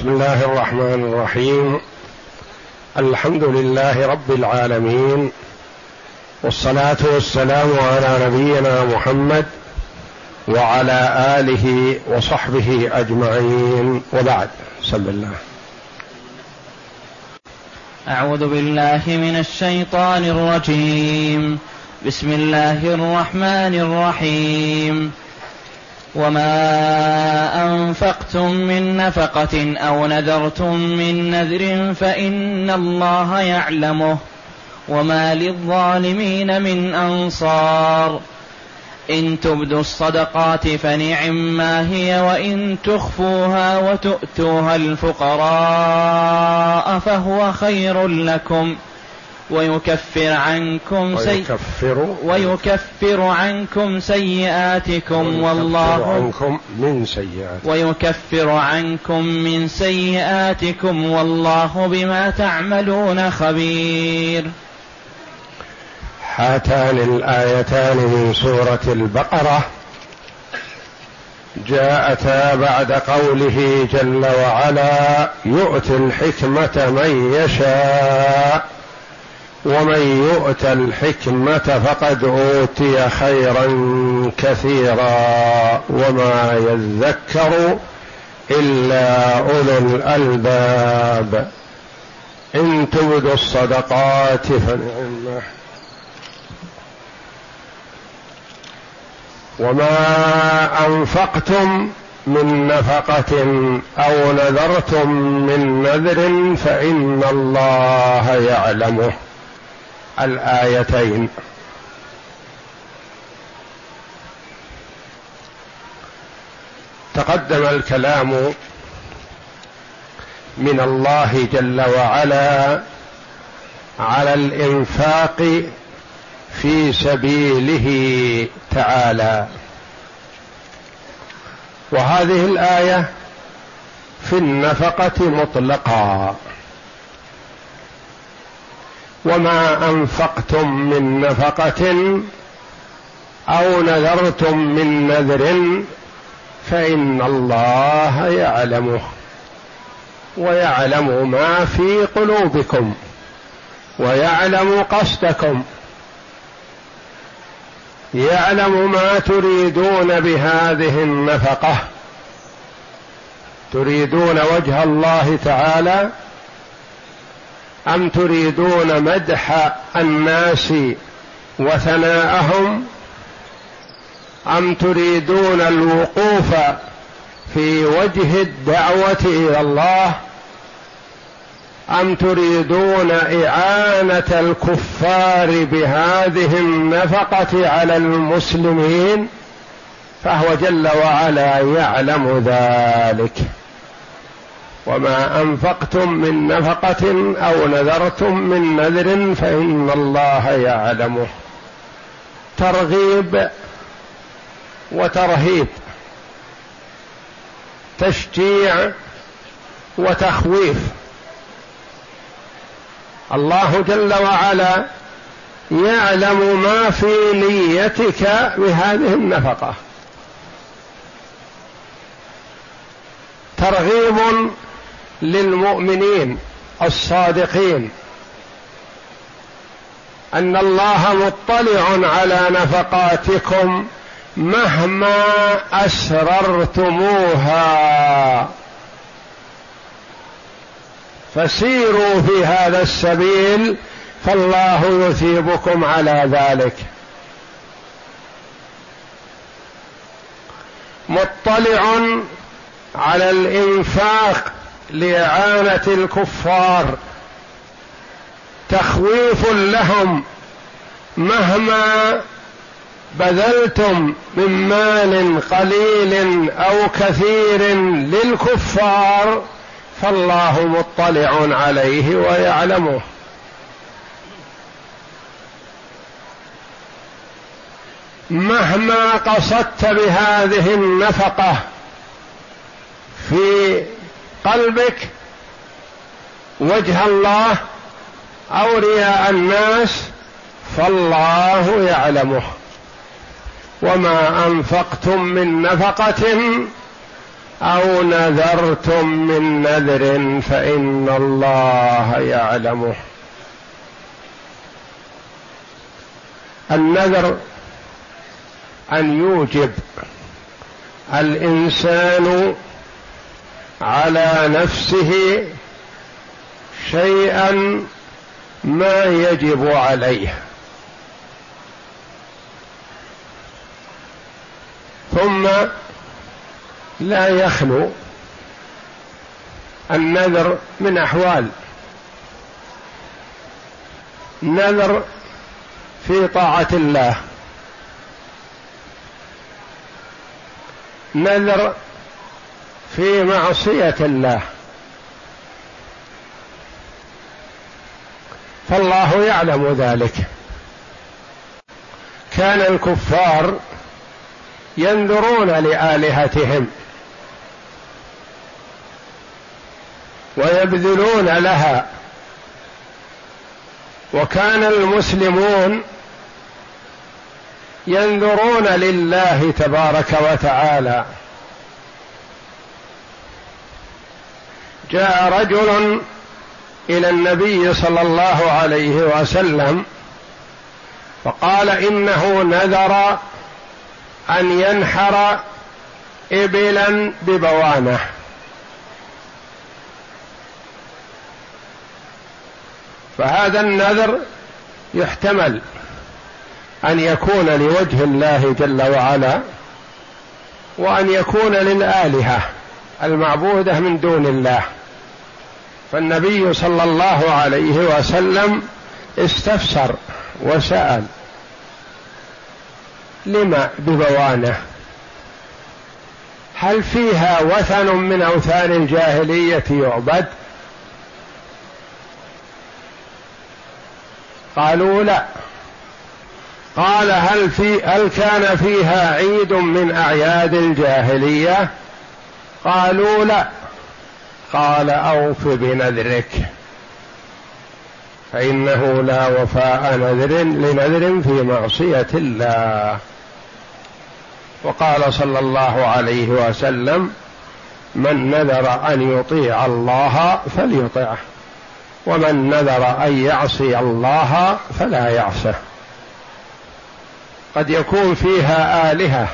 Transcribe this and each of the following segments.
بسم الله الرحمن الرحيم. الحمد لله رب العالمين. والصلاة والسلام على نبينا محمد وعلى آله وصحبه أجمعين. وبعد صلى الله. أعوذ بالله من الشيطان الرجيم. بسم الله الرحمن الرحيم. وما أنفقتم من نفقة أو نذرتم من نذر فإن الله يعلمه وما للظالمين من أنصار إن تبدوا الصدقات فنعم ما هي وإن تخفوها وتؤتوها الفقراء فهو خير لكم ۖ ويكفر عنكم ويكفر ويكفر عنكم سيئاتكم والله عنكم من سيئاتكم. ويكفر عنكم من سيئاتكم والله بما تعملون خبير. هاتان الآيتان من سورة البقرة. جاءتا بعد قوله جل وعلا يؤتي الحكمة من يشاء. ومن يؤت الحكمة فقد أوتي خيرا كثيرا وما يذكر إلا أولو الألباب. إن تبدوا الصدقات فنعمة. وما أنفقتم من نفقة أو نذرتم من نذر فإن الله يعلمه. الآيتين. تقدم الكلام من الله جل وعلا على الإنفاق في سبيله تعالى. وهذه الآية في النفقة مطلقا. وما أنفقتم من نفقة أو نذرتم من نذر فإن الله يعلمه ويعلم ما في قلوبكم ويعلم قصدكم يعلم ما تريدون بهذه النفقة تريدون وجه الله تعالى أم تريدون مدح الناس وثناءهم؟ أم تريدون الوقوف في وجه الدعوة إلى الله؟ أم تريدون إعانة الكفار بهذه النفقة على المسلمين؟ فهو جل وعلا يعلم ذلك. وما أنفقتم من نفقة أو نذرتم من نذر فإن الله يعلمه ترغيب وترهيب. تشجيع وتخويف. الله جل وعلا يعلم ما في نيتك بهذه النفقة. ترغيب للمؤمنين الصادقين أن الله مطلع على نفقاتكم مهما أسررتموها. فسيروا في هذا السبيل فالله يثيبكم على ذلك. مطلع على الإنفاق لإعانة الكفار. تخويف لهم مهما بذلتم من مال قليل أو كثير للكفار فالله مطلع عليه ويعلمه. مهما قصدت بهذه النفقة في قلبك وجه الله أو رياء الناس فالله يعلمه. وما أنفقتم من نفقة أو نذرتم من نذر فإن الله يعلمه. النذر أن يوجب الإنسان على نفسه شيئا ما يجب عليه. ثم لا يخلو النذر من أحوال نذر في طاعة الله نذر في معصية الله. فالله يعلم ذلك. كان الكفار ينذرون لآلهتهم ويبذلون لها. وكان المسلمون ينذرون لله تبارك وتعالى. جاء رجل إلى النبي صلى الله عليه وسلم فقال إنه نذر أن ينحر إبلا ببوانة. فهذا النذر يحتمل أن يكون لوجه الله جل وعلا وأن يكون للآلهة المعبودة من دون الله. فالنبي صلى الله عليه وسلم استفسر وسأل لما ببوانة؟ هل فيها وثن من أوثان الجاهلية يعبد؟ قالوا لا. قال هل في هل كان فيها عيد من أعياد الجاهلية؟ قالوا لا. قال أوف بنذرك. فإنه لا وفاء نذر لنذر في معصية الله. وقال صلى الله عليه وسلم من نذر أن يطيع الله فليطعه ومن نذر أن يعصي الله فلا يعصه. قد يكون فيها آلهة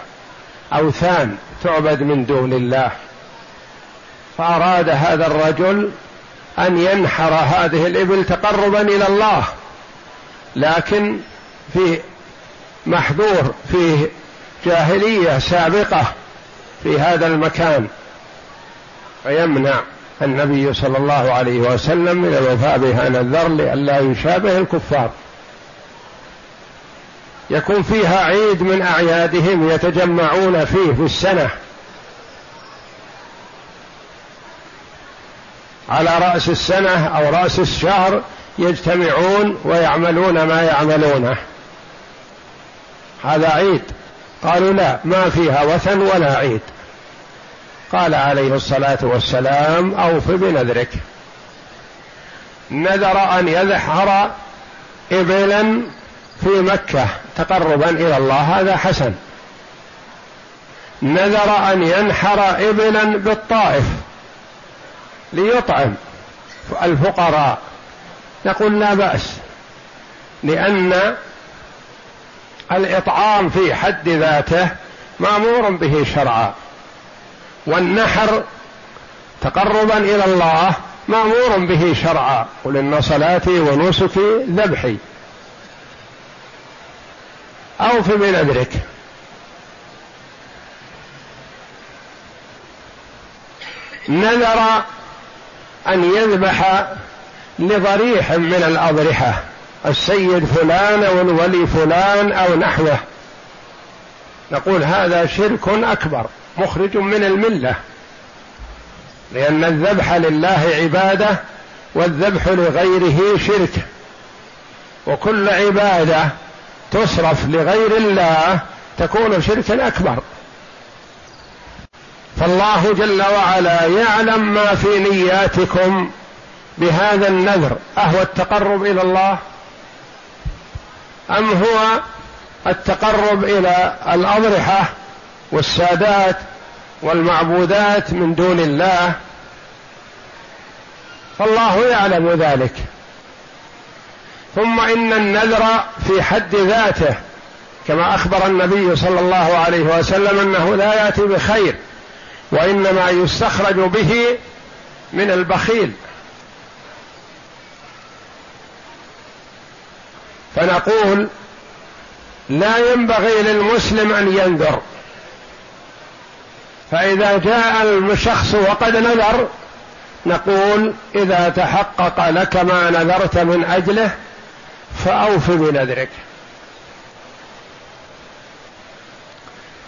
أوثان تعبد من دون الله. فأراد هذا الرجل أن ينحر هذه الإبل تقربا إلى الله لكن في محظور فيه جاهلية سابقة في هذا المكان. فيمنع النبي صلى الله عليه وسلم من الوفاء بهذا الذر لئلا يشابه الكفار. يكون فيها عيد من أعيادهم يتجمعون فيه في السنة. على رأس السنة أو رأس الشهر يجتمعون ويعملون ما يعملونه. هذا عيد. قالوا لا ما فيها وثن ولا عيد. قال عليه الصلاة والسلام أوف بنذرك. نذر أن يذحر إبلا في مكة تقربا إلى الله هذا حسن. نذر أن ينحر إبلا بالطائف. ليطعم الفقراء. نقول لا بأس لأن الإطعام في حد ذاته مأمور به شرعا والنحر تقربا إلى الله مأمور به شرعا. قل إن صلاتي ونسكي ذبحي. أوف بنذرك نذر أن يذبح لضريح من الأضرحة السيد فلان أو الولي فلان أو نحوه. نقول هذا شرك أكبر مخرج من الملة. لأن الذبح لله عبادة والذبح لغيره شرك. وكل عبادة تصرف لغير الله تكون شركا أكبر. فالله جل وعلا يعلم ما في نياتكم بهذا النذر أهو التقرب إلى الله؟ أم هو التقرب إلى الأضرحة والسادات والمعبودات من دون الله؟ فالله يعلم ذلك. ثم إن النذر في حد ذاته كما أخبر النبي صلى الله عليه وسلم أنه لا يأتي بخير. وإنما يستخرج به من البخيل. فنقول لا ينبغي للمسلم أن ينذر. فإذا جاء الشخص وقد نذر نقول إذا تحقق لك ما نذرت من أجله فأوف بنذرك.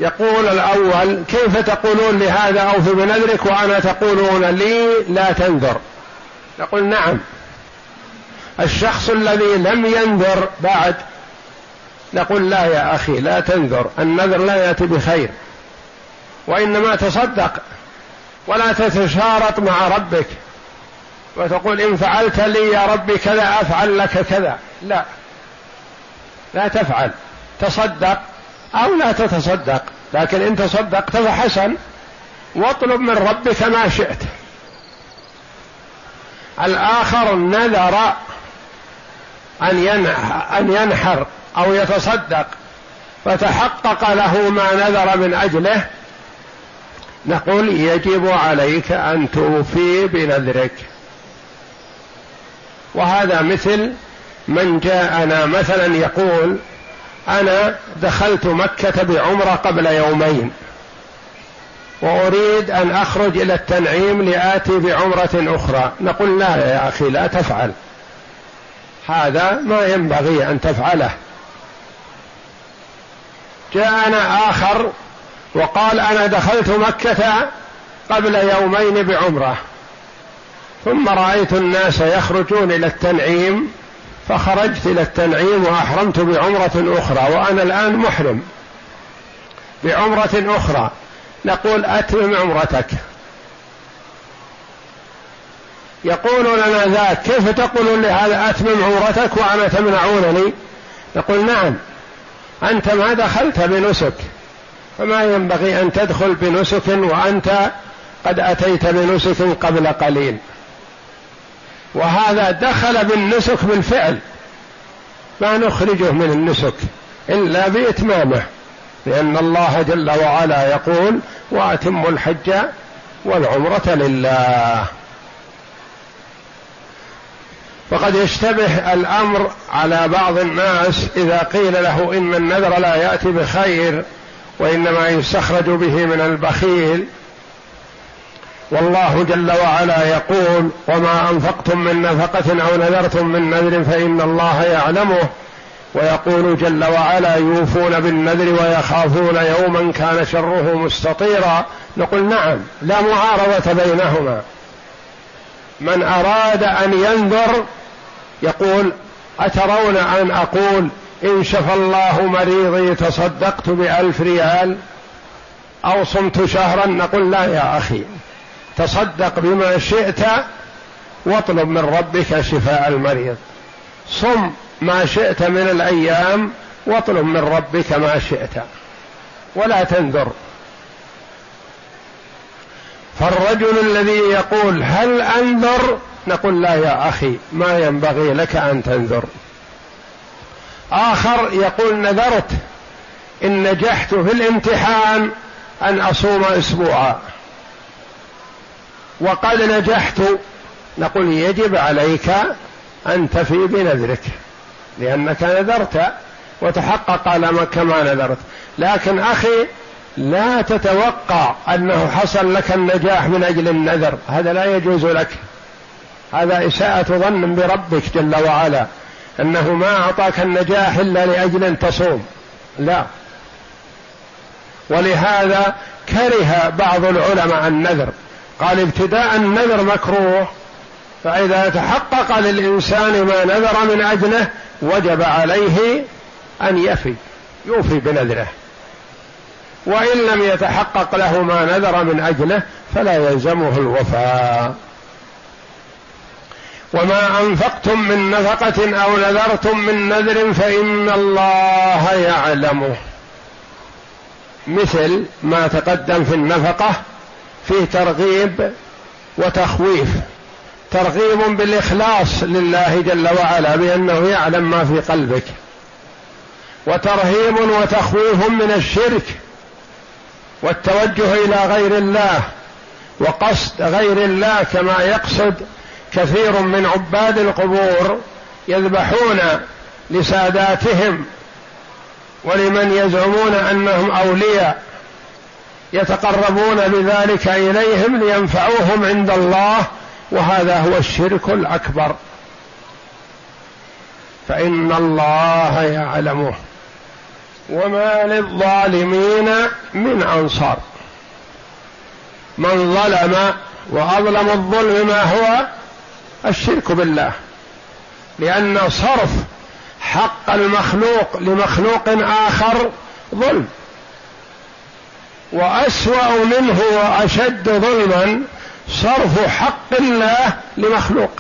يقول الأول كيف تقولون لهذا اوف بنذرك وأنا تقولون لي لا تنذر؟ نقول نعم. الشخص الذي لم ينذر بعد نقول لا يا أخي لا تنذر النذر لا يأتي بخير وإنما تصدق ولا تتشارط مع ربك وتقول إن فعلت لي يا ربي كذا أفعل لك كذا لا لا تفعل تصدق أو لا تتصدق. لكن إن تصدقت فحسن واطلب من ربك ما شئت. الآخر نذر أن ينحر أو يتصدق. فتحقق له ما نذر من أجله. نقول يجب عليك أن توفي بنذرك. وهذا مثل من جاءنا مثلا يقول أنا دخلت مكة بعمرة قبل يومين. وأريد أن أخرج إلى التنعيم لآتي بعمرة أخرى. نقول لا يا أخي لا تفعل. هذا ما ينبغي أن تفعله. جاءنا آخر وقال أنا دخلت مكة قبل يومين بعمرة. ثم رأيت الناس يخرجون إلى التنعيم فخرجت إلى التنعيم وأحرمت بعمرة أخرى وأنا الآن محرم بعمرة أخرى. نقول أتمم عمرتك. يقول لنا ذاك كيف تقولون لهذا أتمم عمرتك وأنا تمنعونني؟ نقول نعم. أنت ما دخلت بنسك. فما ينبغي أن تدخل بنسك وأنت قد أتيت بنسك قبل قليل. وهذا دخل بالنسك بالفعل. ما نخرجه من النسك إلا بإتمامه لأن الله جل وعلا يقول وأتموا الحج والعمرة لله. وقد يشتبه الأمر على بعض الناس إذا قيل له إن النذر لا يأتي بخير وإنما يستخرج به من البخيل. والله جل وعلا يقول وما أنفقتم من نفقة أو نذرتم من نذر فإن الله يعلمه. ويقول جل وعلا يوفون بالنذر ويخافون يوما كان شره مستطيرا. نقول نعم لا معارضة بينهما. من أراد أن ينذر يقول أترون أن أقول إن شفى الله مريضي تصدقت بألف ريال أو صمت شهرا؟ نقول لا يا أخي. تصدق بما شئت واطلب من ربك شفاء المريض. صم ما شئت من الأيام واطلب من ربك ما شئت. ولا تنذر. فالرجل الذي يقول هل أنذر؟ نقول لا يا أخي ما ينبغي لك أن تنذر. آخر يقول نذرت إن نجحت في الامتحان أن أصوم أسبوعا. وقد نجحت. نقول يجب عليك أن تفي بنذرك لأنك نذرت وتحقق لك ما نذرت. لكن أخي لا تتوقع أنه حصل لك النجاح من أجل النذر. هذا لا يجوز لك. هذا إساءة ظن بربك جل وعلا أنه ما أعطاك النجاح إلا لأجل أن تصوم. لا. ولهذا كره بعض العلماء النذر. قال ابتداء النذر مكروه فإذا تحقق للإنسان ما نذر من أجله وجب عليه أن يفي يوفي بنذره. وإن لم يتحقق له ما نذر من أجله فلا يلزمه الوفاء. وما أنفقتم من نفقة أو نذرتم من نذر فإن الله يعلمه. مثل ما تقدم في النفقة في ترغيب وتخويف ترغيب بالإخلاص لله جل وعلا بأنه يعلم ما في قلبك. وترهيب وتخويف من الشرك والتوجه إلى غير الله وقصد غير الله كما يقصد كثير من عباد القبور يذبحون لساداتهم ولمن يزعمون أنهم أولياء. يتقربون بذلك إليهم لينفعوهم عند الله وهذا هو الشرك الأكبر. فإن الله يعلمه. وما للظالمين من أنصار. من ظلم وأظلم الظلم ما هو؟ الشرك بالله. لأن صرف حق المخلوق لمخلوق آخر ظلم. وأسوأ منه وأشد ظلما صرف حق الله لمخلوق.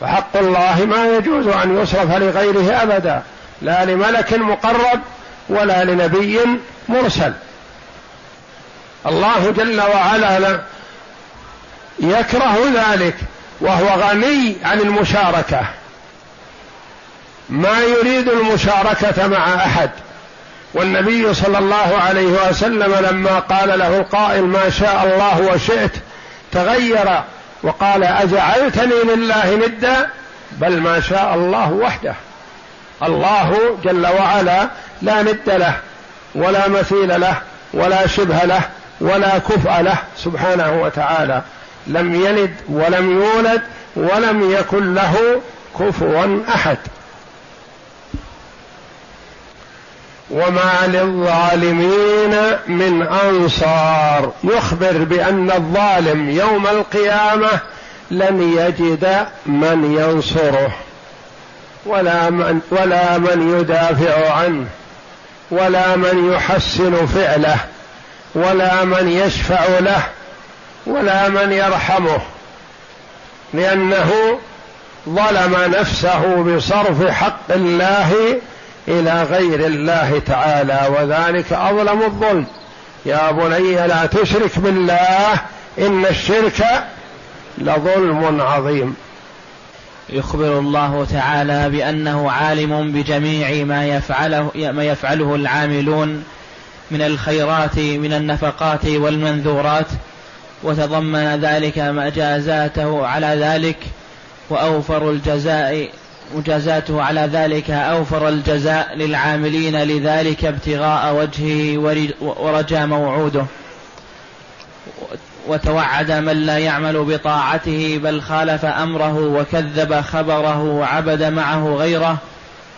فحق الله ما يجوز أن يصرف لغيره أبدا لا لملك مقرب ولا لنبي مرسل. الله جل وعلا يكره ذلك وهو غني عن المشاركة. ما يريد المشاركة مع أحد. والنبي صلى الله عليه وسلم لما قال له القائل ما شاء الله وشئت تغير وقال أجعلتني لله ندا بل ما شاء الله وحده. الله جل وعلا لا ند له ولا مثيل له ولا شبه له ولا كفء له سبحانه وتعالى. لم يلد ولم يولد ولم يكن له كفوا أحد. وما للظالمين من أنصار. يخبر بأن الظالم يوم القيامة لن يجد من ينصره ولا من ولا من يدافع عنه ولا من يحسن فعله ولا من يشفع له ولا من يرحمه لأنه ظلم نفسه بصرف حق الله إلى غير الله تعالى وذلك أظلم الظلم. يا بني لا تشرك بالله إن الشرك لظلم عظيم. يخبر الله تعالى بأنه عالم بجميع ما يفعله ما يفعله العاملون من الخيرات من النفقات والمنذورات وتضمن ذلك مجازاته على ذلك وأوفر الجزاء مجازاته على ذلك أوفر الجزاء للعاملين لذلك ابتغاء وجهه ورجى موعوده. وتوعد من لا يعمل بطاعته بل خالف أمره وكذب خبره وعبد معه غيره.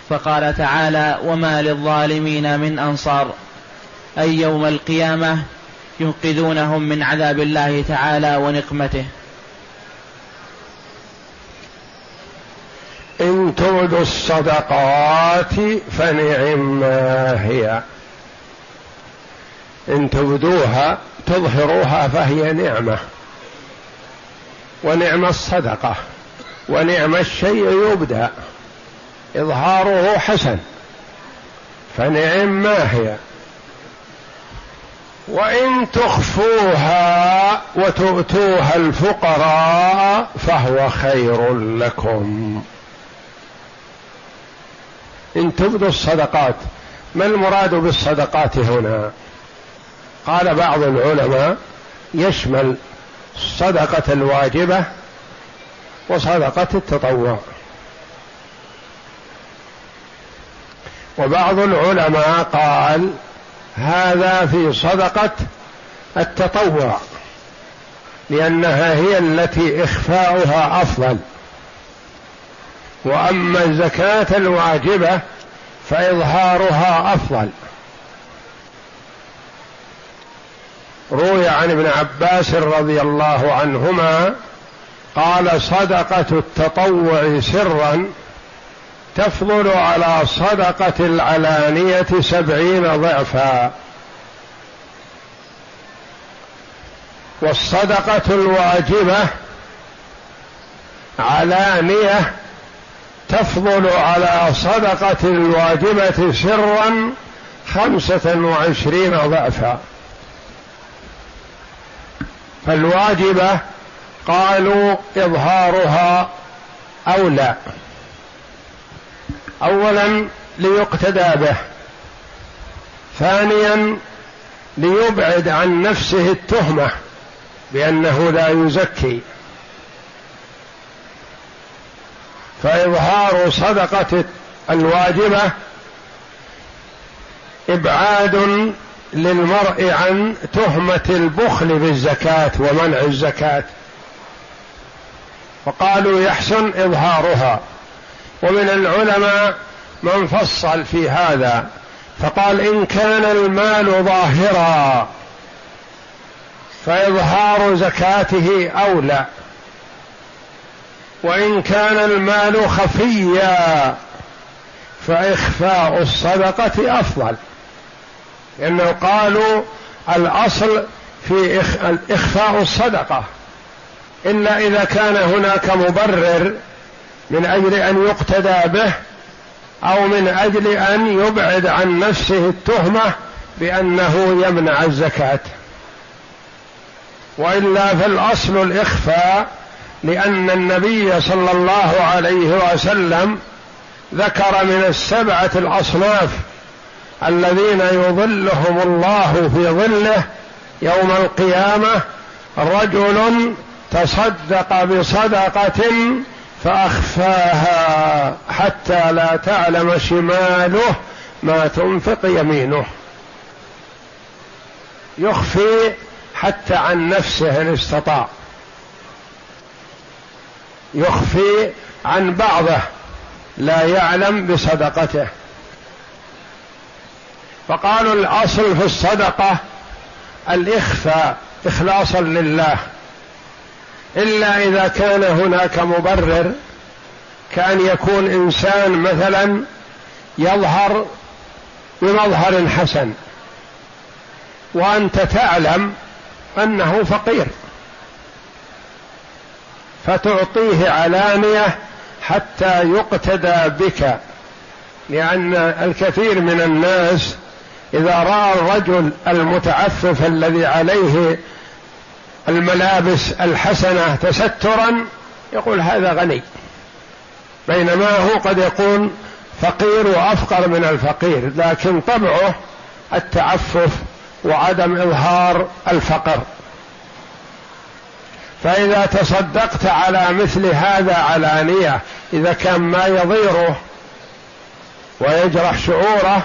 فقال تعالى وما للظالمين من أنصار أي يوم القيامة ينقذونهم من عذاب الله تعالى ونقمته إن تبدوا الصدقات فنعم هي. إن تبدوها تظهروها فهي نعمة. ونعم الصدقة. ونعم الشيء يبدأ. إظهاره حسن. فنعم ما هي. وإن تخفوها وتؤتوها الفقراء فهو خير لكم. تبدوا الصدقات. ما المراد بالصدقات هنا؟ قال بعض العلماء يشمل الصدقة الواجبة وصدقة التطوع. وبعض العلماء قال هذا في صدقة التطوع لأنها هي التي إخفاؤها أفضل. وأما الزكاة الواجبة فإظهارها أفضل. روي عن ابن عباس رضي الله عنهما قال صدقة التطوع سرا تفضل على صدقة العلانية سبعين ضعفا. والصدقة الواجبة علانية تفضل على صدقة الواجبة سرا خمسة وعشرين ضعفا. فالواجبة قالوا إظهارها أولى أولا ليقتدى به. ثانيا ليبعد عن نفسه التهمة بأنه لا يزكي. فإظهار صدقة الواجبة إبعاد للمرء عن تهمة البخل بالزكاة ومنع الزكاة. فقالوا يحسن إظهارها. ومن العلماء من فصل في هذا فقال إن كان المال ظاهرا فإظهار زكاته أولى. وإن كان المال خفيا فإخفاء الصدقة أفضل. لأنه قالوا الأصل في إخفاء الصدقة. إلا إذا كان هناك مبرر من أجل أن يقتدى به أو من أجل أن يبعد عن نفسه التهمة بأنه يمنع الزكاة. وإلا فالأصل الإخفاء لأن النبي صلى الله عليه وسلم ذكر من السبعة الأصناف الذين يظلهم الله في ظله يوم القيامة رجل تصدق بصدقة فأخفاها حتى لا تعلم شماله ما تنفق يمينه. يخفي حتى عن نفسه إن استطاع. يخفي عن بعضه لا يعلم بصدقته. فقالوا الأصل في الصدقة الإخفاء اخلاصا لله. إلا إذا كان هناك مبرر كأن يكون إنسان مثلا يظهر بمظهر حسن. وأنت تعلم أنه فقير. فتعطيه علانية حتى يقتدى بك لأن الكثير من الناس إذا رأى الرجل المتعفف الذي عليه الملابس الحسنة تسترا يقول هذا غني. بينما هو قد يكون فقير وأفقر من الفقير لكن طبعه التعفف وعدم إظهار الفقر. فإذا تصدقت على مثل هذا علانية إذا كان ما يضيره ويجرح شعوره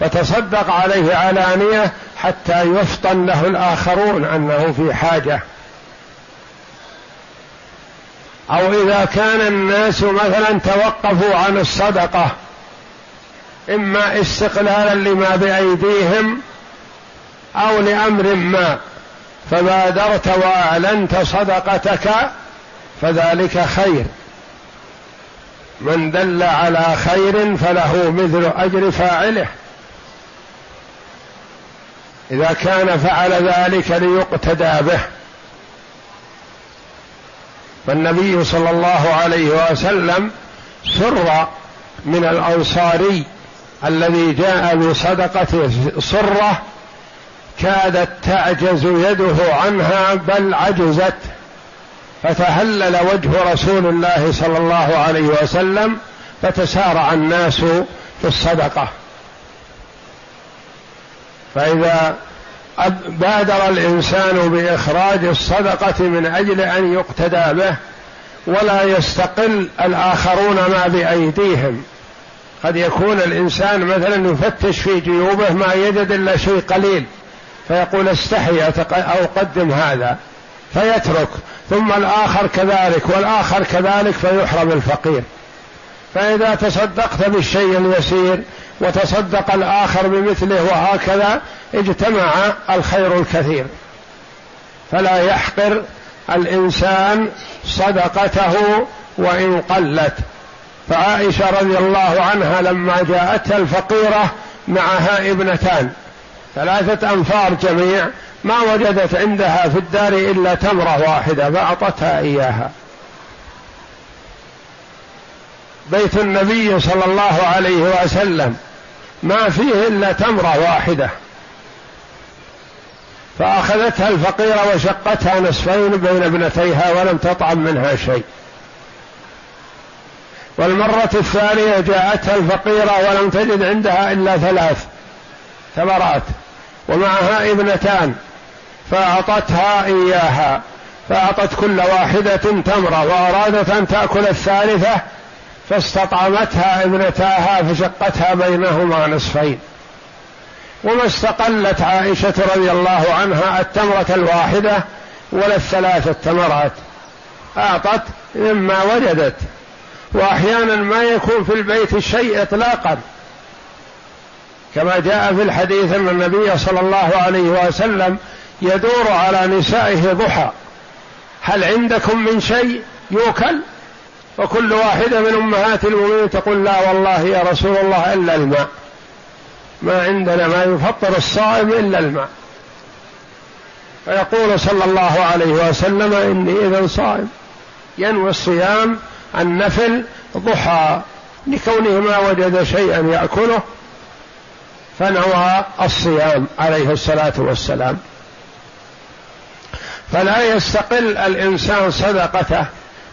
فتصدق عليه علانية حتى يفطن له الآخرون أنه في حاجة. أو إذا كان الناس مثلا توقفوا عن الصدقة إما استقلالا لما بأيديهم أو لأمر ما. فبادرت وأعلنت صدقتك فذلك خير. من دل على خير فله مثل أجر فاعله. إذا كان فعل ذلك ليقتدى به. فالنبي صلى الله عليه وسلم سر من الأنصاري الذي جاء بصدقة صره كادت تعجز يده عنها بل عجزت. فتهلل وجه رسول الله صلى الله عليه وسلم فتسارع الناس في الصدقة. فإذا بادر الإنسان بإخراج الصدقة من أجل أن يقتدى به ولا يستقل الآخرون ما بأيديهم. قد يكون الإنسان مثلا يفتش في جيوبه ما يجد إلا شيء قليل. فيقول استحي أو قدم هذا فيترك ثم الآخر كذلك والآخر كذلك فيحرم الفقير. فإذا تصدقت بالشيء اليسير وتصدق الآخر بمثله وهكذا اجتمع الخير الكثير. فلا يحقر الإنسان صدقته وإن قلت. فعائشة رضي الله عنها لما جاءتها الفقيرة معها ابنتان. ثلاثة أنفار جميع ما وجدت عندها في الدار إلا تمرة واحدة فأعطتها إياها. بيت النبي صلى الله عليه وسلم ما فيه إلا تمرة واحدة. فأخذتها الفقيرة وشقتها نصفين بين ابنتيها ولم تطعم منها شيء. والمرة الثانية جاءتها الفقيرة ولم تجد عندها إلا ثلاث. ثمرات ومعها ابنتان فأعطتها إياها فأعطت كل واحدة تمرة وأرادت أن تأكل الثالثة فاستطعمتها ابنتاها فشقتها بينهما نصفين. وما استقلت عائشة رضي الله عنها التمرة الواحدة ولا الثلاث التمرات. أعطت مما وجدت وأحيانا ما يكون في البيت شيء إطلاقا. كما جاء في الحديث أن النبي صلى الله عليه وسلم يدور على نسائه ضحى. هل عندكم من شيء يوكل؟ وكل واحدة من أمهات المؤمنين تقول لا والله يا رسول الله إلا الماء. ما عندنا ما يفطر الصائم إلا الماء. فيقول صلى الله عليه وسلم إني إذا صائم. ينوي الصيام النفل ضحى. لكونه ما وجد شيئا يأكله فنوى الصيام عليه الصلاة والسلام. فلا يستقل الإنسان صدقته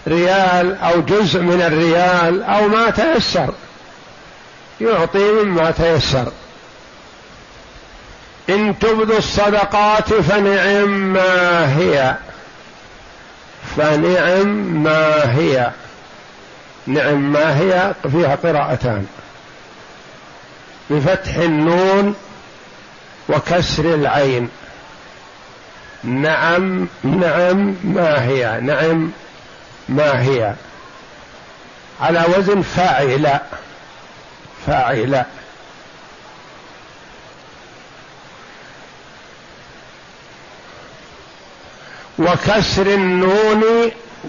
ريال أو جزء من الريال أو ما تيسر. يعطي مما تيسر. إن تبدوا الصدقات فنعم ما هي. فنعم ما هي. نعم ما هي فيها قراءتان. بفتح النون وكسر العين. نعم نعم ما هي؟ نعم ما هي؟ على وزن فاعل فاعل وكسر النون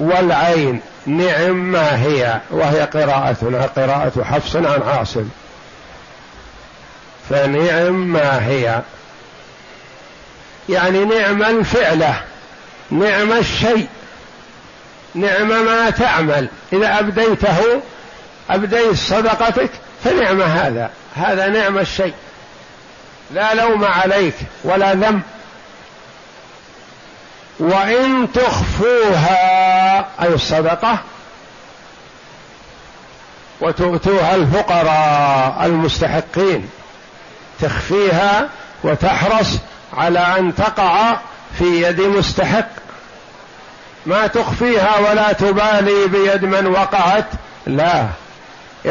والعين. نعم ما هي؟ وهي قراءتنا قراءة حفص عن عاصم. فنعم ما هي. يعني نعم الفعلة نعم الشيء نعم ما تعمل. إذا أبديته أبديت صدقتك فنعم هذا. هذا نعم الشيء. لا لوم عليك ولا ذنب وإن تخفوها أي الصدقة وتؤتوها الفقراء المستحقين. تخفيها وتحرص على أن تقع في يد مستحق. ما تخفيها ولا تبالي بيد من وقعت. لا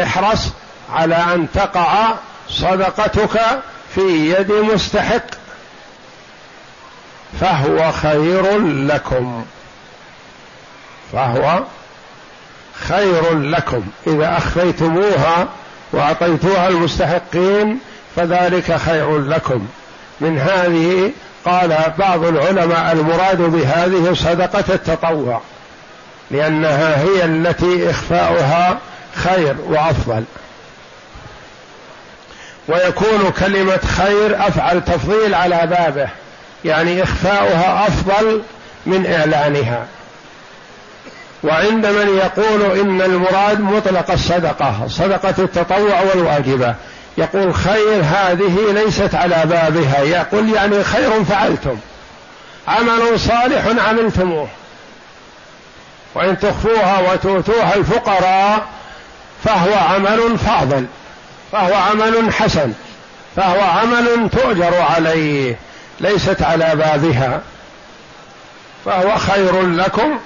احرص على أن تقع صدقتك في يد مستحق. فهو خير لكم. فهو خير لكم. إذا أخفيتموها وأعطيتوها المستحقين فذلك خير لكم. من هذه قال بعض العلماء المراد بهذه صدقة التطوع لأنها هي التي إخفاؤها خير وأفضل. ويكون كلمة خير أفعل تفضيل على بابه يعني إخفاؤها أفضل من إعلانها. وعند من يقول إن المراد مطلق الصدقة صدقة التطوع والواجبة. يقول خير هذه ليست على بابها. يقول يعني خير فعلتم. عمل صالح عملتموه. وإن تخفوها وتؤتوها الفقراء فهو عمل فاضل. فهو عمل حسن. فهو عمل تؤجر عليه. ليست على بابها. فهو خير لكم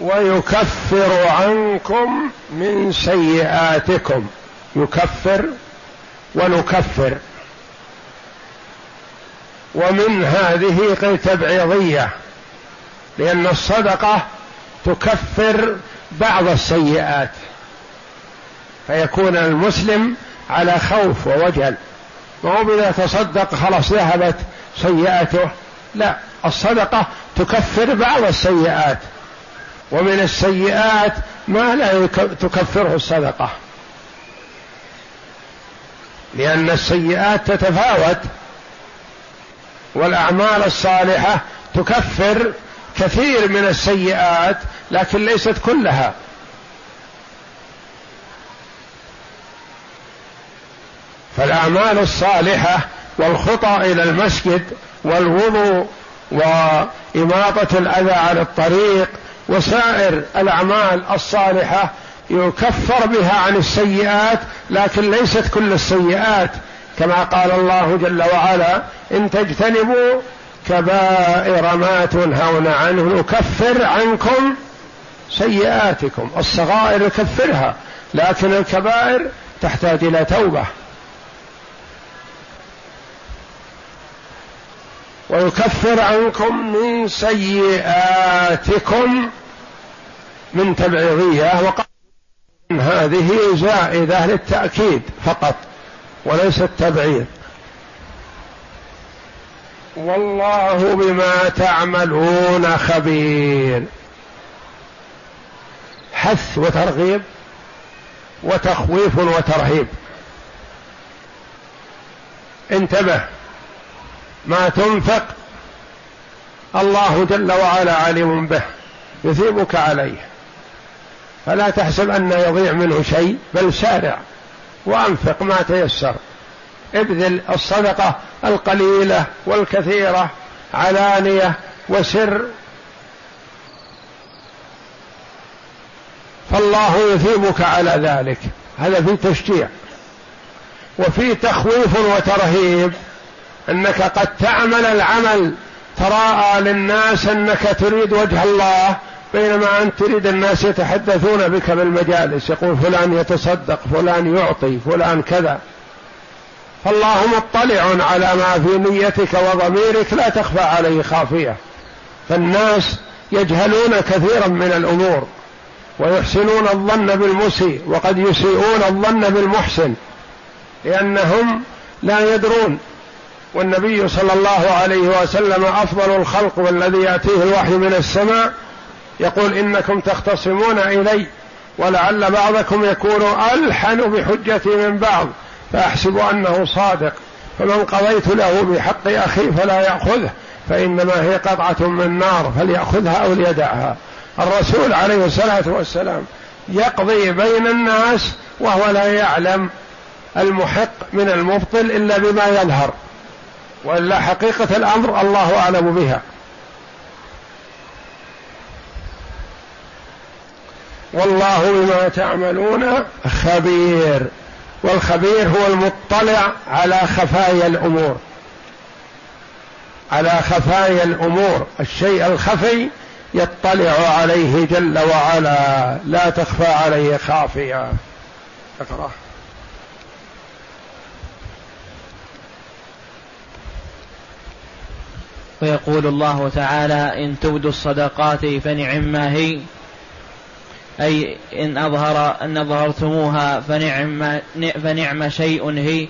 ويكفر عنكم من سيئاتكم. يكفر ونكفر. ومن هذه تبعيضية لأن الصدقة تكفر بعض السيئات فيكون المسلم على خوف ووجل. ما هو إذا تصدق خلاص ذهبت سيئاته. لا الصدقة تكفر بعض السيئات ومن السيئات ما لا تكفره الصدقة. لأن السيئات تتفاوت والأعمال الصالحة تكفر كثير من السيئات لكن ليست كلها. فالأعمال الصالحة والخطى إلى المسجد والوضوء وإماطة الأذى عن الطريق وسائر الأعمال الصالحة يكفر بها عن السيئات لكن ليست كل السيئات. كما قال الله جل وعلا إن تجتنبوا كبائر ما تنهون عنه نكفر عنكم سيئاتكم الصغائر يكفرها لكن الكبائر تحتاج إلى توبة. ويكفر عنكم من سيئاتكم من تبعيضية. وقال هذه زائده للتاكيد فقط وليس التبعيض. والله بما تعملون خبير. حث وترغيب وتخويف وترهيب. انتبه ما تنفق الله جل وعلا عليم به يثيبك عليه. فلا تحسب أن يضيع منه شيء بل سارع وأنفق ما تيسر. ابذل الصدقة القليلة والكثيرة علانية وسر. فالله يثيبك على ذلك. هذا في تشجيع. وفي تخويف وترهيب. أنك قد تعمل العمل تراءى للناس أنك تريد وجه الله. بينما انت تريد الناس يتحدثون بك بالمجالس يقول فلان يتصدق فلان يعطي فلان كذا. فالله مطلع على ما في نيتك وضميرك لا تخفى عليه خافية. فالناس يجهلون كثيرا من الأمور ويحسنون الظن بالمسيء وقد يسيئون الظن بالمحسن لأنهم لا يدرون. والنبي صلى الله عليه وسلم أفضل الخلق والذي يأتيه الوحي من السماء يقول إنكم تختصمون إلي ولعل بعضكم يكون ألحن بحجتي من بعض فأحسب أنه صادق. فمن قضيت له بحق أخي فلا يأخذه فإنما هي قطعة من نار فليأخذها أو ليدعها. الرسول عليه الصلاة والسلام يقضي بين الناس وهو لا يعلم المحق من المبطل إلا بما يظهر وإلا حقيقة الأمر الله أعلم بها. والله بما تعملون خبير. والخبير هو المطلع على خفايا الأمور. على خفايا الأمور. الشيء الخفي يطلع عليه جل وعلا. لا تخفى عليه خافية. اقرأ. ويقول الله تعالى إن تبدوا الصدقات فنعم ما هي. أي إن أظهر أن أظهرتموها فنعم فنعم شيء هي.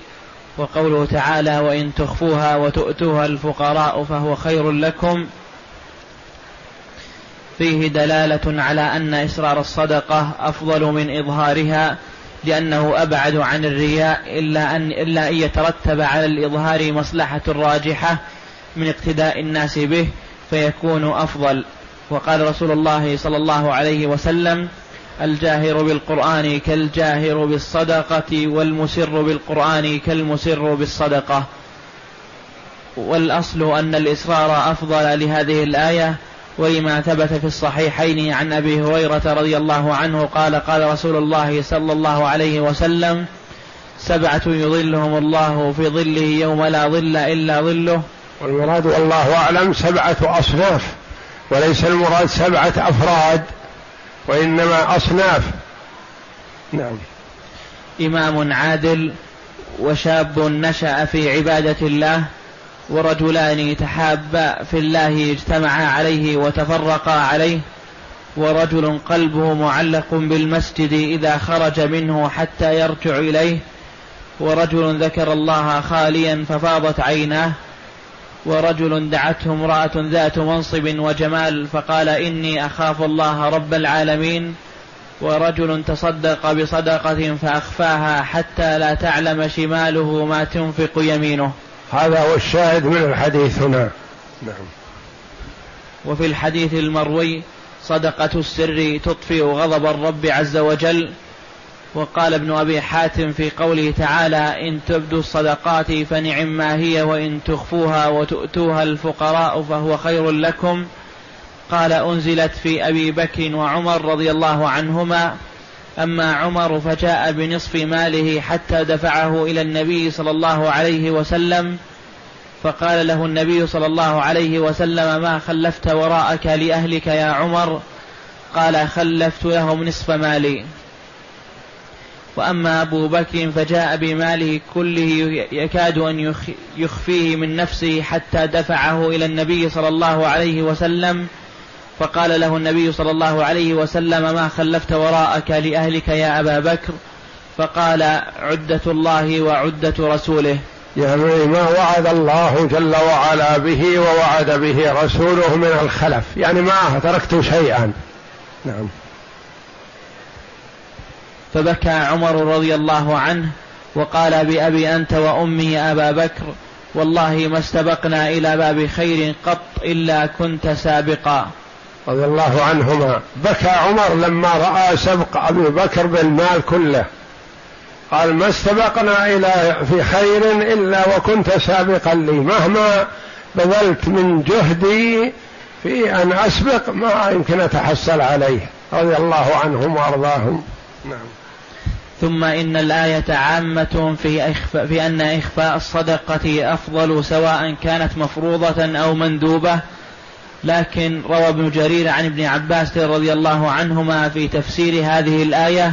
وقوله تعالى وإن تخفوها وتؤتوها الفقراء فهو خير لكم. فيه دلالة على أن إسرار الصدقة أفضل من إظهارها لأنه أبعد عن الرياء إلا أن إلا أن يترتب على الإظهار مصلحة راجحة من اقتداء الناس به فيكون أفضل. وقال رسول الله صلى الله عليه وسلم الجاهر بالقرآن كالجاهر بالصدقة والمسر بالقرآن كالمسر بالصدقة. والأصل أن الإصرار أفضل لهذه الآية ولما ثبت في الصحيحين عن أبي هريرة رضي الله عنه قال قال رسول الله صلى الله عليه وسلم سبعة يظلهم الله في ظله يوم لا ظل إلا ظله. والمراد والله أعلم سبعة أصناف. وليس المراد سبعة أفراد وإنما أصناف. نعم. إمام عادل وشاب نشأ في عبادة الله ورجلان تحابا في الله اجتمعا عليه وتفرقا عليه ورجل قلبه معلق بالمسجد إذا خرج منه حتى يرجع إليه ورجل ذكر الله خاليا ففاضت عيناه ورجل دعته امرأة ذات منصب وجمال فقال إني أخاف الله رب العالمين. ورجل تصدق بصدقة فأخفاها حتى لا تعلم شماله ما تنفق يمينه. هذا هو الشاهد من الحديث هنا. نعم. وفي الحديث المروي صدقة السر تطفئ غضب الرب عز وجل وقال ابن أبي حاتم في قوله تعالى إن تبدوا الصدقات فنعم ما هي وإن تخفوها وتؤتوها الفقراء فهو خير لكم. قال أنزلت في أبي بكر وعمر رضي الله عنهما. أما عمر فجاء بنصف ماله حتى دفعه إلى النبي صلى الله عليه وسلم. فقال له النبي صلى الله عليه وسلم ما خلفت وراءك لأهلك يا عمر؟ قال خلفت لهم نصف مالي. وأما أبو بكر فجاء بماله كله يكاد أن يخفيه من نفسه حتى دفعه إلى النبي صلى الله عليه وسلم فقال له النبي صلى الله عليه وسلم ما خلفت وراءك لأهلك يا أبا بكر؟ فقال عدة الله وعدة رسوله. يعني ما وعد الله جل وعلا به ووعد به رسوله من الخلف يعني ما تركت شيئا. نعم. فبكى عمر رضي الله عنه وقال بأبي أنت وأمي أبا بكر والله ما استبقنا إلى باب خير قط إلا كنت سابقا. رضي الله عنهما. بكى عمر لما رأى سبق أبي بكر بالمال كله. قال ما استبقنا إلى في خير إلا وكنت سابقا لي. مهما بذلت من جهدي في أن أسبق ما يمكن أتحصل عليه. رضي الله عنهم وأرضاهم. نعم. ثم إن الآية عامة في, إخفاء في أن إخفاء الصدقة أفضل سواء كانت مفروضة أو مندوبة. لكن روى ابن جرير عن ابن عباس رضي الله عنهما في تفسير هذه الآية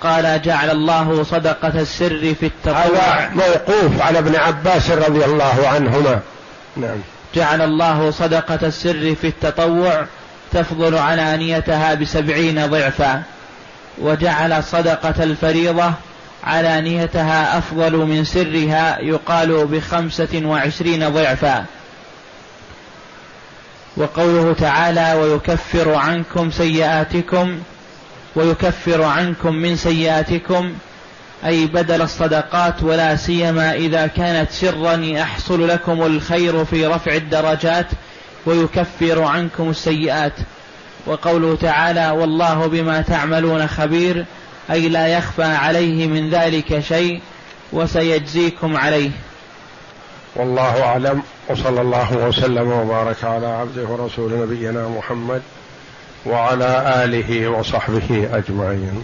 قال جعل الله صدقة السر في التطوع. هذا موقوف على ابن عباس رضي الله عنهما. نعم. جعل الله صدقة السر في التطوع تفضل علانيتها بسبعين ضعفا. وجعل صدقة الفريضة علانيتها أفضل من سرها يقال بخمسة وعشرين ضعفا. وقوله تعالى ويكفر عنكم سيئاتكم ويكفر عنكم من سيئاتكم أي بدل الصدقات ولا سيما إذا كانت سرا يحصل لكم الخير في رفع الدرجات ويكفر عنكم السيئات. وقوله تعالى والله بما تعملون خبير أي لا يخفى عليه من ذلك شيء وسيجزيكم عليه. والله أعلم. وصلى الله وسلم وبارك على عبده ورسول نبينا محمد وعلى آله وصحبه أجمعين.